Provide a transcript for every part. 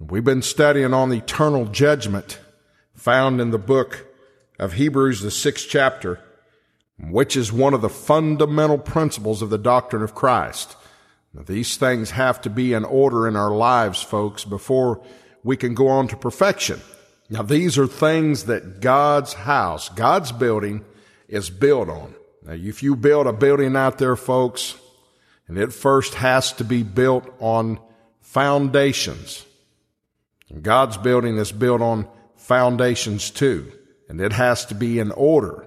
We've been studying on the eternal judgment found in the book of Hebrews, the sixth chapter, which is one of the fundamental principles of the doctrine of Christ. Now, these things have to be in order in our lives, folks, before we can go on to perfection. Now, these are things that God's house, God's building is built on. Now, if you build a building out there, folks, and it first has to be built on foundations. God's building is built on foundations too, and it has to be in order.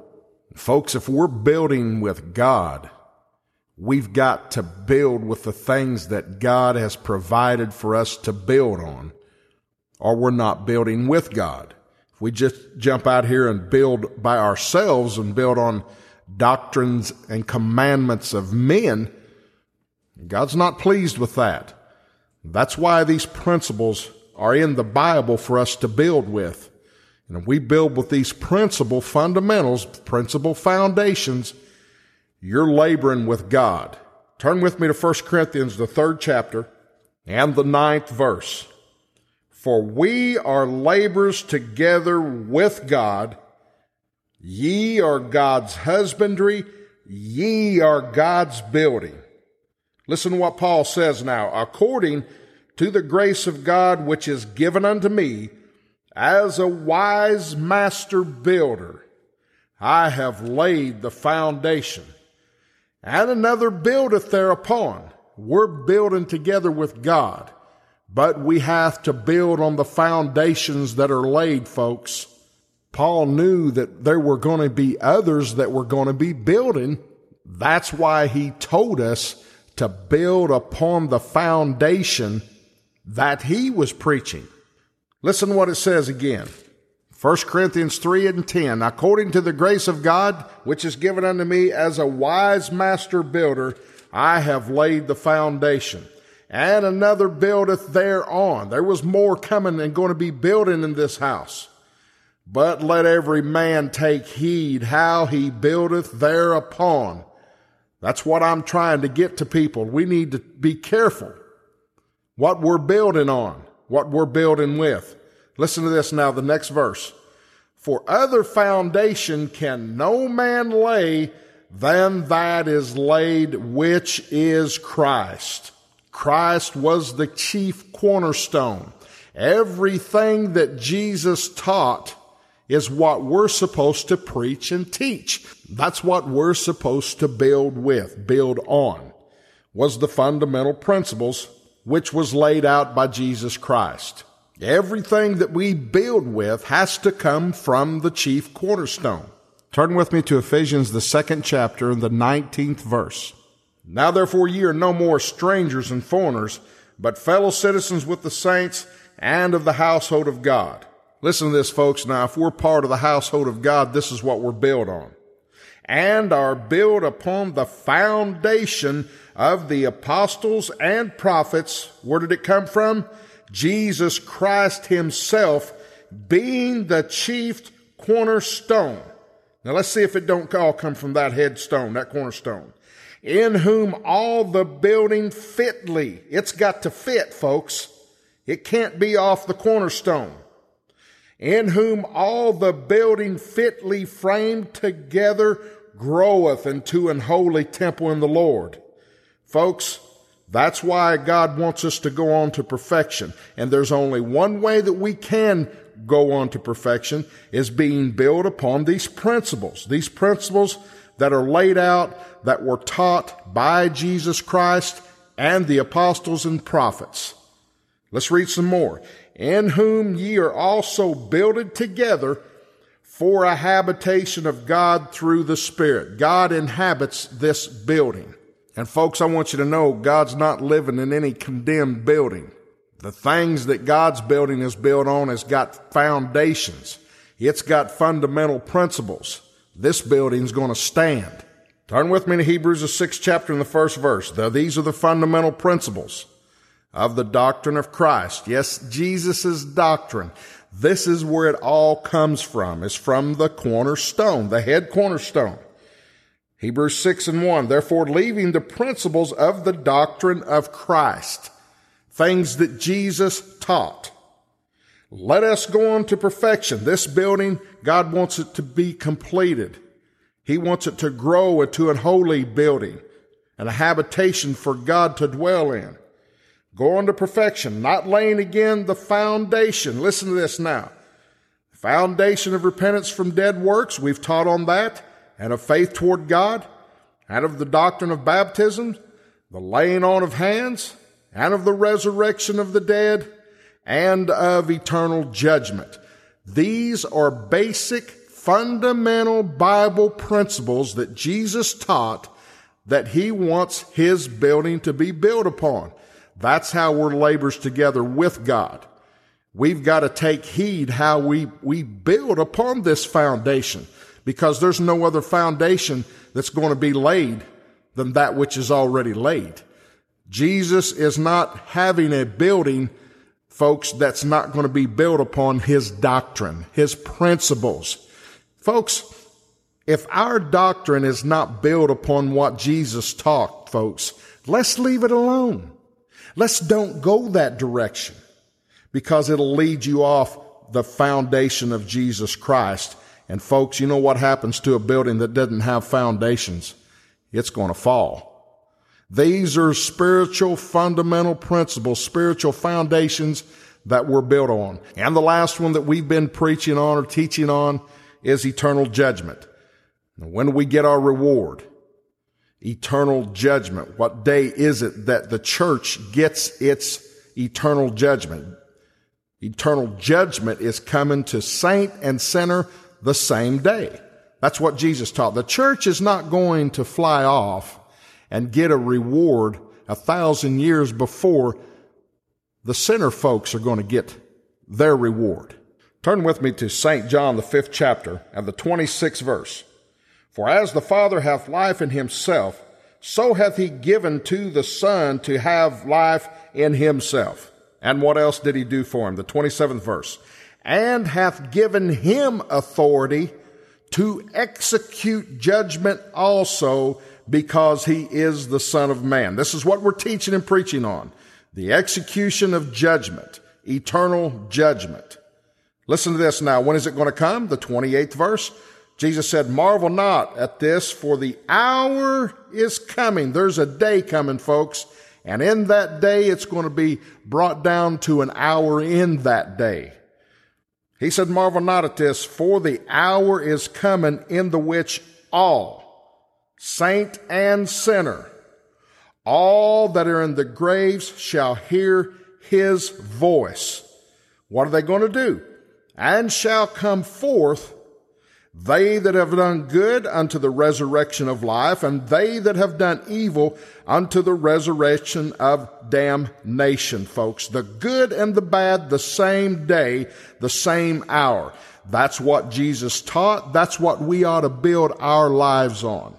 Folks, if we're building with God, we've got to build with the things that God has provided for us to build on or we're not building with God. If we just jump out here and build by ourselves and build on doctrines and commandments of men, God's not pleased with that. That's why these principles are in the Bible for us to build with. And if we build with these principle fundamentals, principle foundations, you're laboring with God. Turn with me to 1 Corinthians, the third chapter and the ninth verse. For we are laborers together with God. Ye are God's husbandry. Ye are God's building. Listen to what Paul says now. According to the grace of God which is given unto me, as a wise master builder, I have laid the foundation, and another buildeth thereupon. We're building together with God. But we have to build on the foundations that are laid, folks. Paul knew that there were going to be others that were going to be building. That's why he told us to build upon the foundation that he was preaching. Listen what it says again. 1 Corinthians 3 and 10. According to the grace of God, which is given unto me as a wise master builder, I have laid the foundation and another buildeth thereon. There was more coming and going to be building in this house. But let every man take heed how he buildeth thereupon. That's what I'm trying to get to people. We need to be careful what we're building on, what we're building with. Listen to this now, the next verse. For other foundation can no man lay than that is laid, which is Christ. Christ was the chief cornerstone. Everything that Jesus taught is what we're supposed to preach and teach. That's what we're supposed to build with, build on, was the fundamental principles which was laid out by Jesus Christ. Everything that we build with has to come from the chief cornerstone. Turn with me to Ephesians, the second chapter and the 19th verse. Now therefore ye are no more strangers and foreigners, but fellow citizens with the saints and of the household of God. Listen to this, folks. Now, if we're part of the household of God, this is what we're built on. And are built upon the foundation of the apostles and prophets. Where did it come from? Jesus Christ himself being the chief cornerstone. Now let's see if it don't all come from that headstone, that cornerstone in whom all the building fitly, it's got to fit, folks. It can't be off the cornerstone. In whom all the building fitly framed together groweth into an holy temple in the Lord. Folks, that's why God wants us to go on to perfection. And there's only one way that we can go on to perfection is being built upon these principles. These principles that are laid out that were taught by Jesus Christ and the apostles and prophets. Let's read some more. In whom ye are also builded together for a habitation of God through the Spirit. God inhabits this building. And folks, I want you to know God's not living in any condemned building. The things that God's building is built on has got foundations. It's got fundamental principles this building's going to stand. Turn with me to Hebrews, the sixth chapter, in the first verse. These are the fundamental principles of the doctrine of Christ. Yes, Jesus' doctrine. This is where it all comes from. It's from the cornerstone, the head cornerstone. Hebrews 6 and 1. Therefore, leaving the principles of the doctrine of Christ, things that Jesus taught. Let us go on to perfection. This building, God wants it to be completed. He wants it to grow into a holy building and a habitation for God to dwell in. Go to perfection, not laying again the foundation. Listen to this now. Foundation of repentance from dead works. We've taught on that and of faith toward God and of the doctrine of baptism, the laying on of hands and of the resurrection of the dead and of eternal judgment. These are basic, fundamental Bible principles that Jesus taught that he wants his building to be built upon. That's how we're labors together with God. We've got to take heed how we, we build upon this foundation because there's no other foundation that's going to be laid than that which is already laid. Jesus is not having a building folks, that's not going to be built upon his doctrine, his principles. Folks, if our doctrine is not built upon what Jesus taught, folks, let's leave it alone. Let's don't go that direction because it'll lead you off the foundation of Jesus Christ. And folks, you know what happens to a building that doesn't have foundations? It's going to fall. These are spiritual fundamental principles, spiritual foundations that we're built on. And the last one that we've been preaching on or teaching on is eternal judgment. When do we get our reward? Eternal judgment. What day is it that the church gets its eternal judgment? Eternal judgment is coming to saint and sinner the same day. That's what Jesus taught. The church is not going to fly off and get a reward a thousand years before the sinner folks are going to get their reward. Turn with me to St. John, the fifth chapter, and the 26th verse. For as the Father hath life in himself, so hath he given to the Son to have life in himself. And what else did he do for him? The 27th verse. And hath given him authority to execute judgment also because he is the Son of Man. This is what we're teaching and preaching on. The execution of judgment, eternal judgment. Listen to this now. When is it going to come? The 28th verse. Jesus said, marvel not at this, for the hour is coming. There's a day coming, folks. And in that day, it's going to be brought down to an hour in that day. He said, marvel not at this, for the hour is coming in the which all, saint and sinner, all that are in the graves shall hear his voice. What are they going to do? And shall come forth they that have done good unto the resurrection of life, and they that have done evil unto the resurrection of damnation, folks. The good and the bad the same day, the same hour. That's what Jesus taught. That's what we ought to build our lives on.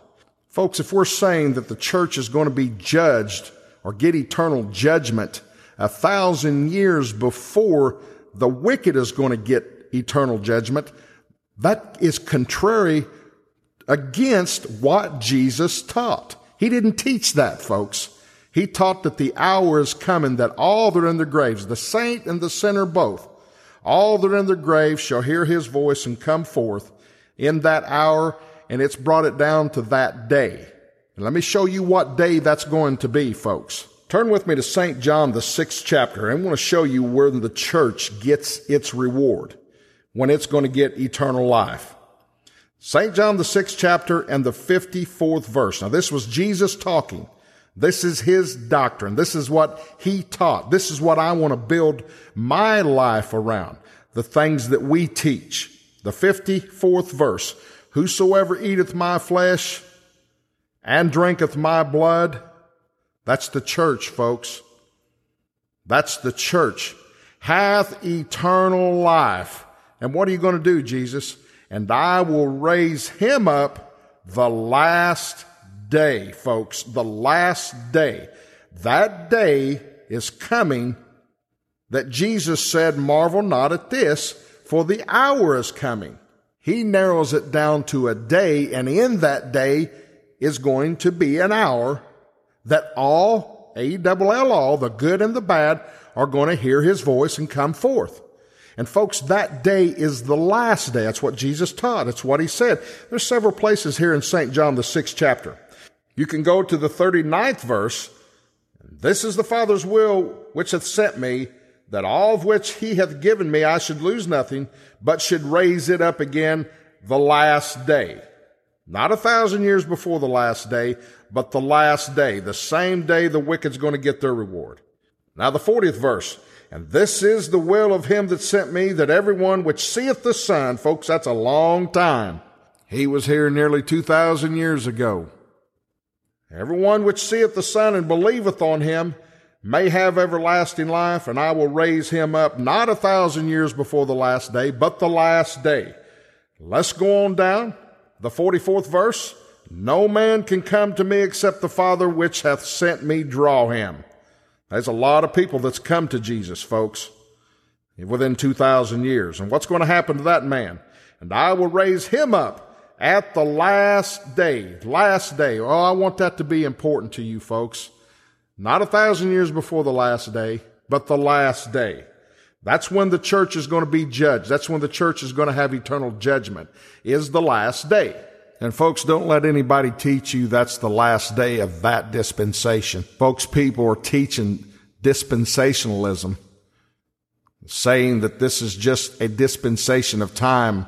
Folks, if we're saying that the church is going to be judged or get eternal judgment a thousand years before the wicked is going to get eternal judgment, that is contrary against what Jesus taught. He didn't teach that, folks. He taught that the hour is coming that all that are in their graves, the saint and the sinner both, all that are in their graves shall hear his voice and come forth in that hour and it's brought it down to that day. And let me show you what day that's going to be, folks. Turn with me to St. John, the sixth chapter. I want to show you where the church gets its reward, when it's going to get eternal life. St. John, the sixth chapter and the 54th verse. Now, this was Jesus talking. This is his doctrine. This is what he taught. This is what I want to build my life around. The things that we teach. The 54th verse. Whosoever eateth my flesh and drinketh my blood, that's the church, folks. That's the church. Hath eternal life. And what are you going to do, Jesus? And I will raise him up the last day, folks. The last day. That day is coming that Jesus said, marvel not at this, for the hour is coming. He narrows it down to a day, and in that day is going to be an hour that all, A double L all, the good and the bad, are going to hear his voice and come forth. And folks, that day is the last day. That's what Jesus taught. It's what he said. There's several places here in St. John, the sixth chapter. You can go to the 39th verse. This is the Father's will which hath sent me, that all of which he hath given me I should lose nothing, but should raise it up again the last day. Not a thousand years before the last day, but the last day, the same day the wicked's going to get their reward. Now the 40th verse. And this is the will of him that sent me, that everyone which seeth the Son, folks, that's a long time. He was here nearly 2,000 years ago. Everyone which seeth the Son and believeth on him may have everlasting life, and I will raise him up not a thousand years before the last day, but the last day. Let's go on down. The 44th verse. No man can come to me except the Father which hath sent me draw him. There's a lot of people that's come to Jesus, folks, within 2,000 years. And what's going to happen to that man? And I will raise him up at the last day. Last day. Oh, I want that to be important to you, folks. Not a thousand years before the last day, but the last day. That's when the church is going to be judged. That's when the church is going to have eternal judgment, is the last day. And folks, don't let anybody teach you that's the last day of that dispensation. Folks, people are teaching dispensationalism, saying that this is just a dispensation of time.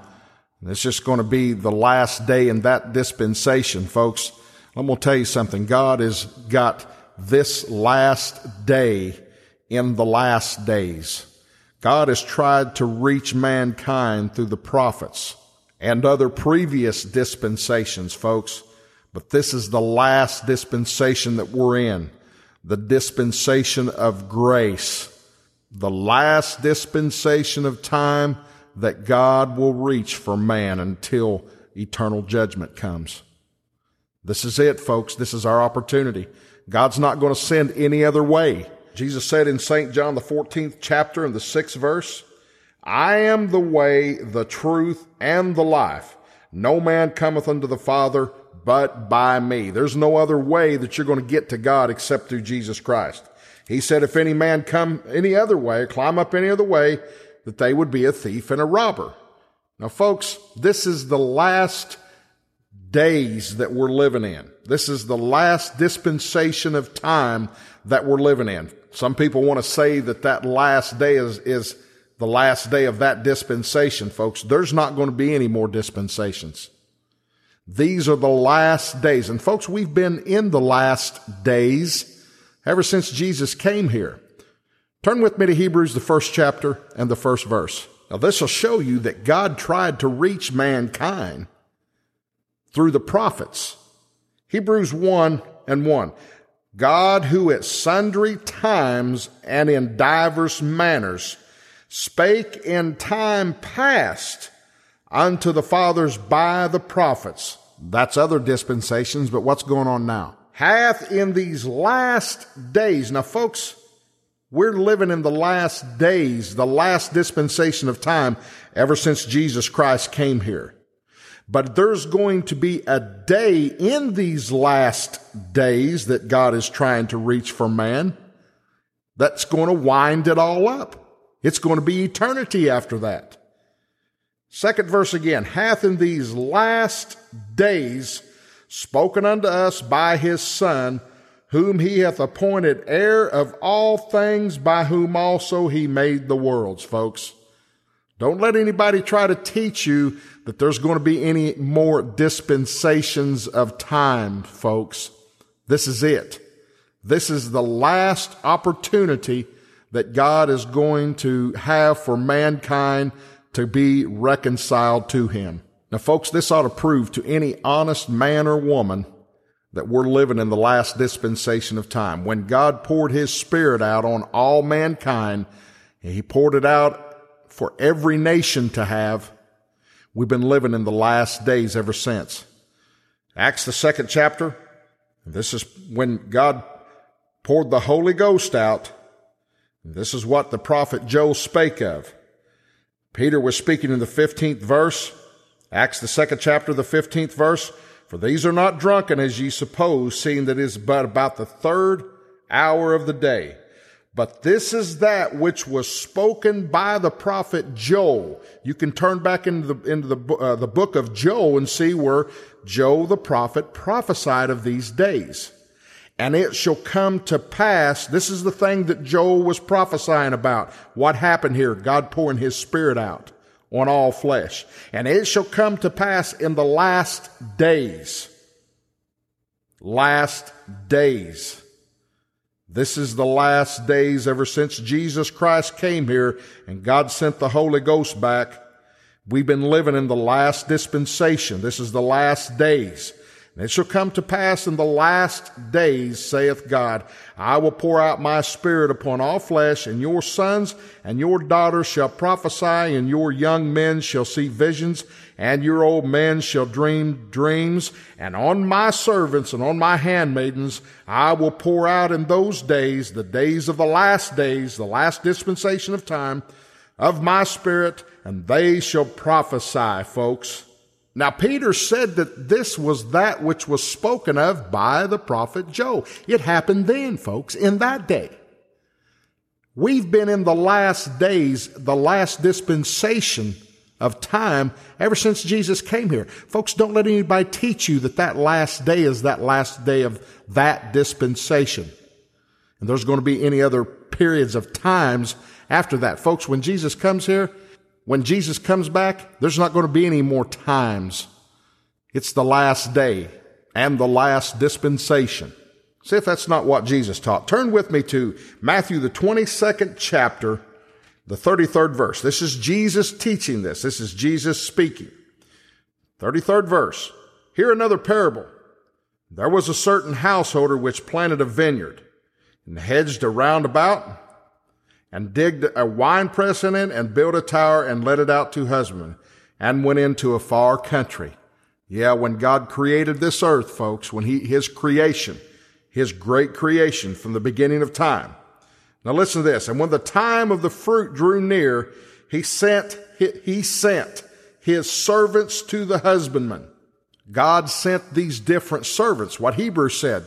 It's just going to be the last day in that dispensation, folks. I'm going to tell you something. God has got this last day in the last days. God has tried to reach mankind through the prophets and other previous dispensations, folks. But this is the last dispensation that we're in. The dispensation of grace. The last dispensation of time that God will reach for man until eternal judgment comes. This is it, folks. This is our opportunity. God's not going to send any other way. Jesus said in St. John, the 14th chapter and the 6th verse, I am the way, the truth, and the life. No man cometh unto the Father but by me. There's no other way that you're going to get to God except through Jesus Christ. He said, if any man come any other way, climb up any other way, that they would be a thief and a robber. Now, folks, this is the last days that we're living in. This is the last dispensation of time that we're living in. Some people want to say that that last day is, is the last day of that dispensation, folks, there's not going to be any more dispensations. These are the last days. And folks, we've been in the last days ever since Jesus came here. Turn with me to Hebrews, the first chapter and the first verse. Now, this will show you that God tried to reach mankind through the prophets. Hebrews 1 and 1. God, who at sundry times and in divers manners spake in time past unto the fathers by the prophets. That's other dispensations, but what's going on now? Hath in these last days. Now, folks, we're living in the last days, the last dispensation of time ever since Jesus Christ came here. But there's going to be a day in these last days that God is trying to reach for man that's going to wind it all up. It's going to be eternity after that. Second verse again, hath in these last days spoken unto us by his Son, whom he hath appointed heir of all things, by whom also he made the worlds, folks. Don't let anybody try to teach you that there's going to be any more dispensations of time, folks. This is it. This is the last opportunity that God is going to have for mankind to be reconciled to Him. Now, folks, this ought to prove to any honest man or woman that we're living in the last dispensation of time. When God poured His Spirit out on all mankind, He poured it out for every nation to have. We've been living in the last days ever since. Acts, the second chapter, this is when God poured the Holy Ghost out this is what the prophet Joel spake of. Peter was speaking in the 15th verse, Acts the second chapter, the 15th verse. For these are not drunken as ye suppose, seeing that it is but about the third hour of the day. But this is that which was spoken by the prophet Joel. You can turn back into the, into the, uh, the book of Joel and see where Joel the prophet prophesied of these days. And it shall come to pass, this is the thing that Joel was prophesying about. What happened here? God pouring his spirit out on all flesh. And it shall come to pass in the last days. Last days. This is the last days ever since Jesus Christ came here and God sent the Holy Ghost back. We've been living in the last dispensation. This is the last days. And it shall come to pass in the last days, saith God, I will pour out my spirit upon all flesh, and your sons and your daughters shall prophesy, and your young men shall see visions, and your old men shall dream dreams. And on my servants and on my handmaidens I will pour out in those days, the days of the last days, the last dispensation of time, of my spirit, and they shall prophesy, folks. Now, Peter said that this was that which was spoken of by the prophet Joel. It happened then, folks, in that day. We've been in the last days, the last dispensation of time ever since Jesus came here. Folks, don't let anybody teach you that that last day is that last day of that dispensation. And there's going to be any other periods of times after that. Folks, when Jesus comes here, when Jesus comes back, there's not going to be any more times. It's the last day and the last dispensation. See if that's not what Jesus taught. Turn with me to Matthew, the 22nd chapter, the 33rd verse. This is Jesus teaching this. This is Jesus speaking. 33rd verse. Hear another parable. There was a certain householder which planted a vineyard and hedged around about and digged a wine press in it and built a tower and let it out to husbandmen and went into a far country. Yeah, when God created this earth, folks, when he, his creation, his great creation from the beginning of time. Now listen to this. And when the time of the fruit drew near, he sent, he sent his servants to the husbandman. God sent these different servants, what Hebrews said.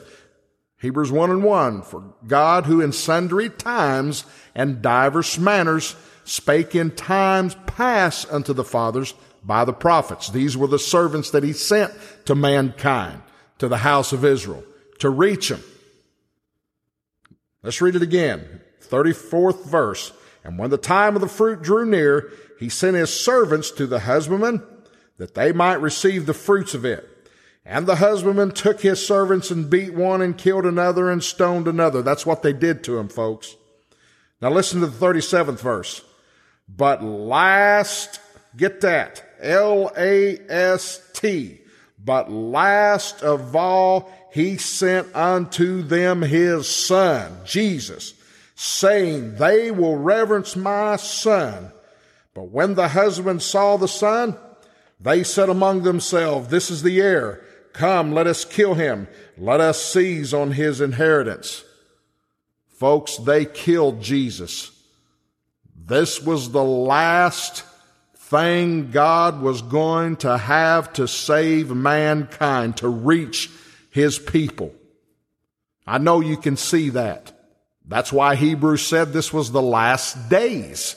Hebrews 1 and 1, for God who in sundry times and divers manners spake in times past unto the fathers by the prophets. These were the servants that he sent to mankind, to the house of Israel, to reach them. Let's read it again. 34th verse. And when the time of the fruit drew near, he sent his servants to the husbandman that they might receive the fruits of it. And the husbandman took his servants and beat one and killed another and stoned another. That's what they did to him, folks. Now listen to the 37th verse. But last, get that, L-A-S-T, but last of all, he sent unto them his son, Jesus, saying, they will reverence my son. But when the husband saw the son, they said among themselves, this is the heir. Come, let us kill him. Let us seize on his inheritance. Folks, they killed Jesus. This was the last thing God was going to have to save mankind, to reach his people. I know you can see that. That's why Hebrews said this was the last days.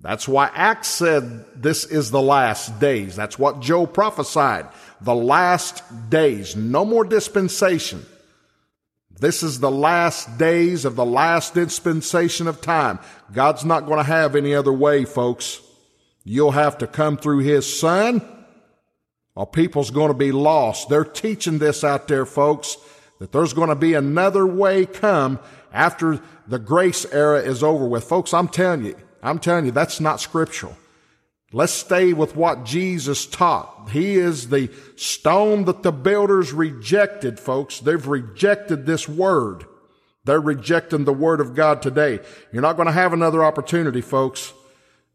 That's why Acts said this is the last days. That's what Joel prophesied the last days. No more dispensation. This is the last days of the last dispensation of time. God's not going to have any other way, folks. You'll have to come through His Son or people's going to be lost. They're teaching this out there, folks, that there's going to be another way come after the grace era is over with. Folks, I'm telling you, I'm telling you, that's not scriptural. Let's stay with what Jesus taught. He is the stone that the builders rejected, folks. They've rejected this word. They're rejecting the word of God today. You're not going to have another opportunity, folks.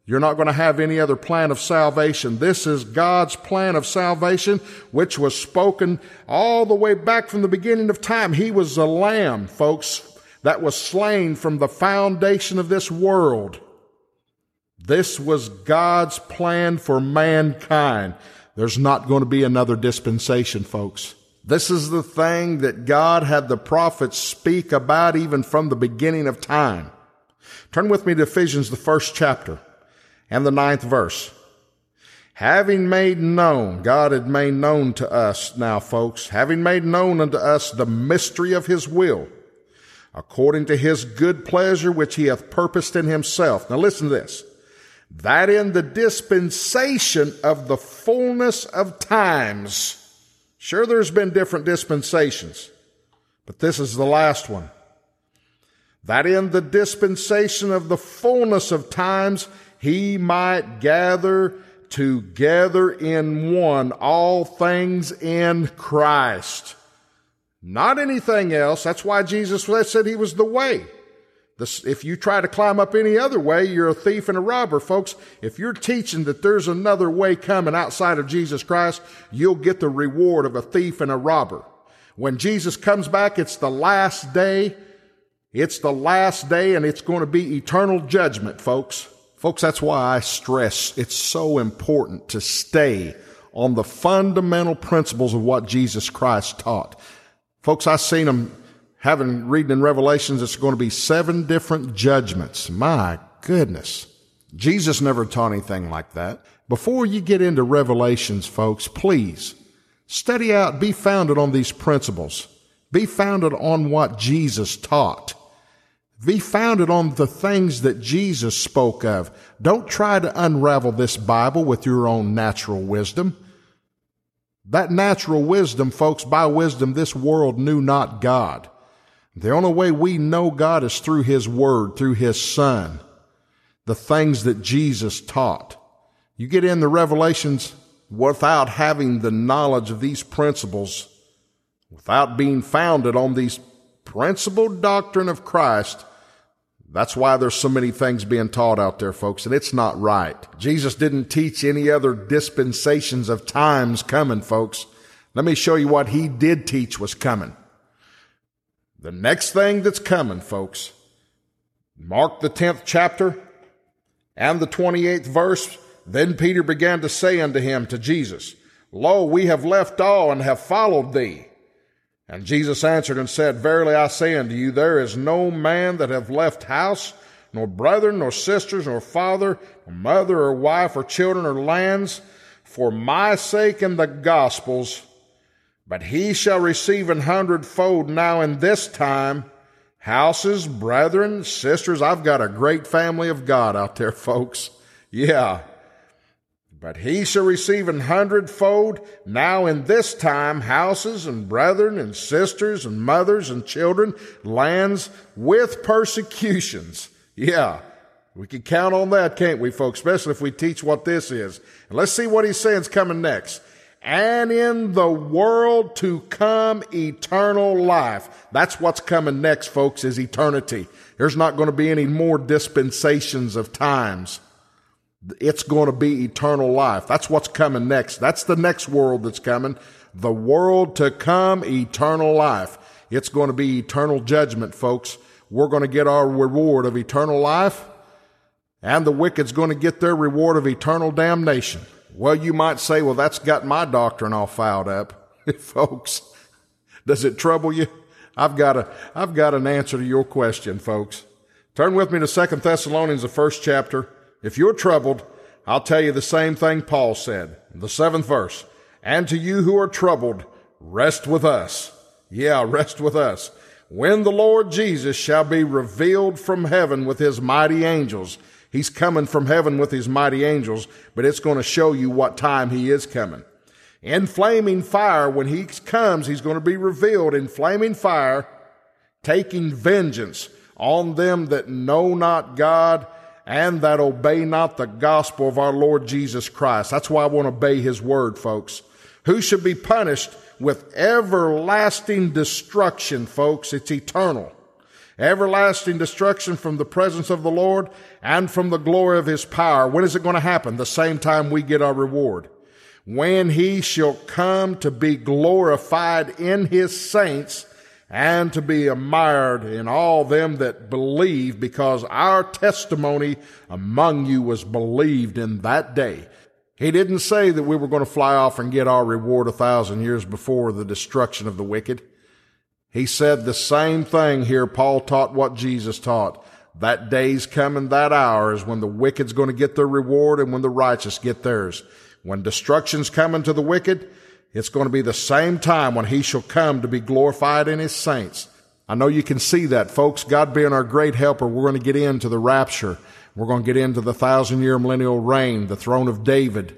You're not going to have any other plan of salvation. This is God's plan of salvation, which was spoken all the way back from the beginning of time. He was a lamb, folks, that was slain from the foundation of this world. This was God's plan for mankind. There's not going to be another dispensation, folks. This is the thing that God had the prophets speak about even from the beginning of time. Turn with me to Ephesians, the first chapter and the ninth verse. Having made known, God had made known to us now, folks, having made known unto us the mystery of his will, according to his good pleasure which he hath purposed in himself. Now listen to this. That in the dispensation of the fullness of times, sure there's been different dispensations, but this is the last one. That in the dispensation of the fullness of times, he might gather together in one all things in Christ. Not anything else. That's why Jesus said he was the way. If you try to climb up any other way, you're a thief and a robber, folks. If you're teaching that there's another way coming outside of Jesus Christ, you'll get the reward of a thief and a robber. When Jesus comes back, it's the last day. It's the last day and it's going to be eternal judgment, folks. Folks, that's why I stress it's so important to stay on the fundamental principles of what Jesus Christ taught. Folks, I've seen them having reading in Revelations, it's going to be seven different judgments. My goodness. Jesus never taught anything like that. Before you get into Revelations, folks, please study out, be founded on these principles. Be founded on what Jesus taught. Be founded on the things that Jesus spoke of. Don't try to unravel this Bible with your own natural wisdom. That natural wisdom, folks, by wisdom, this world knew not God. The only way we know God is through His Word, through His Son, the things that Jesus taught. You get in the revelations without having the knowledge of these principles, without being founded on these principled doctrine of Christ, that's why there's so many things being taught out there, folks, and it's not right. Jesus didn't teach any other dispensations of times coming, folks. Let me show you what he did teach was coming. The next thing that's coming, folks, Mark the 10th chapter and the 28th verse. Then Peter began to say unto him, to Jesus, Lo, we have left all and have followed thee. And Jesus answered and said, Verily I say unto you, there is no man that hath left house, nor brethren, nor sisters, nor father, nor mother, or wife, or children, or lands, for my sake and the gospel's, but he shall receive an hundredfold now in this time houses, brethren, sisters. I've got a great family of God out there, folks. Yeah. But he shall receive an hundredfold now in this time houses and brethren and sisters and mothers and children, lands with persecutions. Yeah. We can count on that, can't we, folks? Especially if we teach what this is. And let's see what he's saying is coming next. And in the world to come, eternal life. That's what's coming next, folks, is eternity. There's not going to be any more dispensations of times it's going to be eternal life. That's what's coming next. That's the next world that's coming. The world to come, eternal life. It's going to be eternal judgment, folks. We're going to get our reward of eternal life, and the wicked's going to get their reward of eternal damnation. Well, you might say, well, that's got my doctrine all fouled up. folks, does it trouble you? I've got a, I've got an answer to your question, folks. Turn with me to Second Thessalonians, the first chapter. If you're troubled, I'll tell you the same thing Paul said. The seventh verse. And to you who are troubled, rest with us. Yeah, rest with us. When the Lord Jesus shall be revealed from heaven with his mighty angels. He's coming from heaven with his mighty angels, but it's going to show you what time he is coming. In flaming fire, when he comes, he's going to be revealed in flaming fire, taking vengeance on them that know not God and that obey not the gospel of our Lord Jesus Christ. That's why I want to obey his word, folks. Who should be punished with everlasting destruction, folks? It's eternal. Everlasting destruction from the presence of the Lord and from the glory of his power. When is it going to happen? The same time we get our reward. When he shall come to be glorified in his saints and to be admired in all them that believe, because our testimony among you was believed in that day. He didn't say that we were going to fly off and get our reward a thousand years before the destruction of the wicked. He said the same thing here. Paul taught what Jesus taught. That day's coming, that hour is when the wicked's going to get their reward and when the righteous get theirs. When destruction's coming to the wicked, it's going to be the same time when he shall come to be glorified in his saints. I know you can see that, folks. God being our great helper, we're going to get into the rapture. We're going to get into the thousand year millennial reign, the throne of David.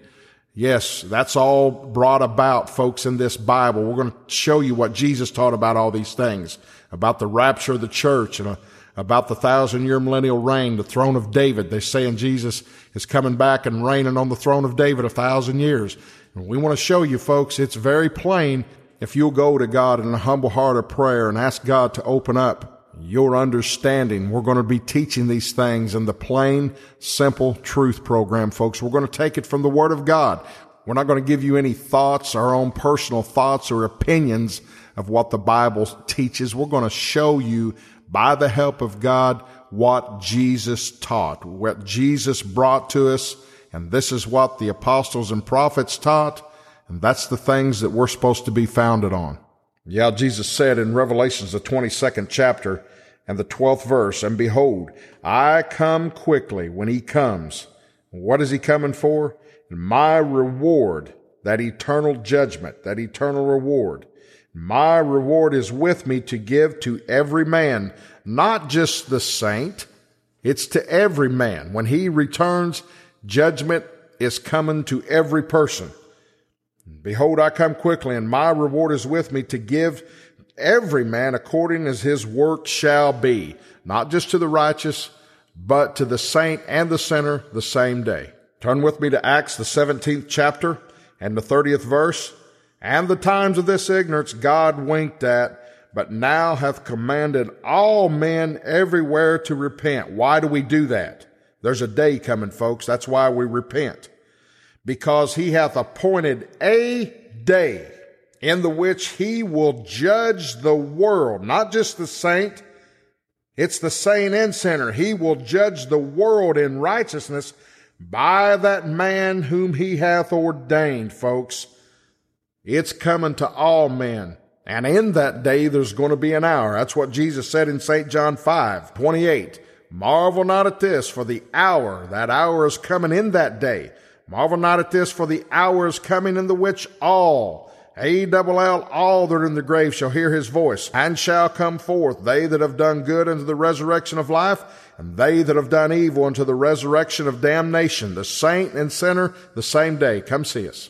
Yes, that's all brought about, folks, in this Bible. We're going to show you what Jesus taught about all these things, about the rapture of the church and uh, about the thousand year millennial reign, the throne of David. They're saying Jesus is coming back and reigning on the throne of David a thousand years. And we want to show you, folks, it's very plain if you'll go to God in a humble heart of prayer and ask God to open up your understanding. We're going to be teaching these things in the plain, simple truth program, folks. We're going to take it from the Word of God. We're not going to give you any thoughts, our own personal thoughts or opinions of what the Bible teaches. We're going to show you by the help of God what Jesus taught, what Jesus brought to us. And this is what the apostles and prophets taught. And that's the things that we're supposed to be founded on. Yeah, Jesus said in Revelations, the 22nd chapter and the 12th verse, and behold, I come quickly when he comes. What is he coming for? My reward, that eternal judgment, that eternal reward. My reward is with me to give to every man, not just the saint. It's to every man. When he returns, judgment is coming to every person. Behold, I come quickly, and my reward is with me to give every man according as his work shall be, not just to the righteous, but to the saint and the sinner the same day. Turn with me to Acts, the 17th chapter and the 30th verse. And the times of this ignorance God winked at, but now hath commanded all men everywhere to repent. Why do we do that? There's a day coming, folks. That's why we repent because he hath appointed a day in the which he will judge the world, not just the saint. It's the saint and sinner. He will judge the world in righteousness by that man whom he hath ordained, folks. It's coming to all men. And in that day, there's going to be an hour. That's what Jesus said in St. John 5, 28. Marvel not at this, for the hour, that hour is coming in that day Marvel not at this, for the hour is coming in the which all, A double L, all that are in the grave shall hear his voice, and shall come forth, they that have done good unto the resurrection of life, and they that have done evil unto the resurrection of damnation, the saint and sinner the same day. Come see us.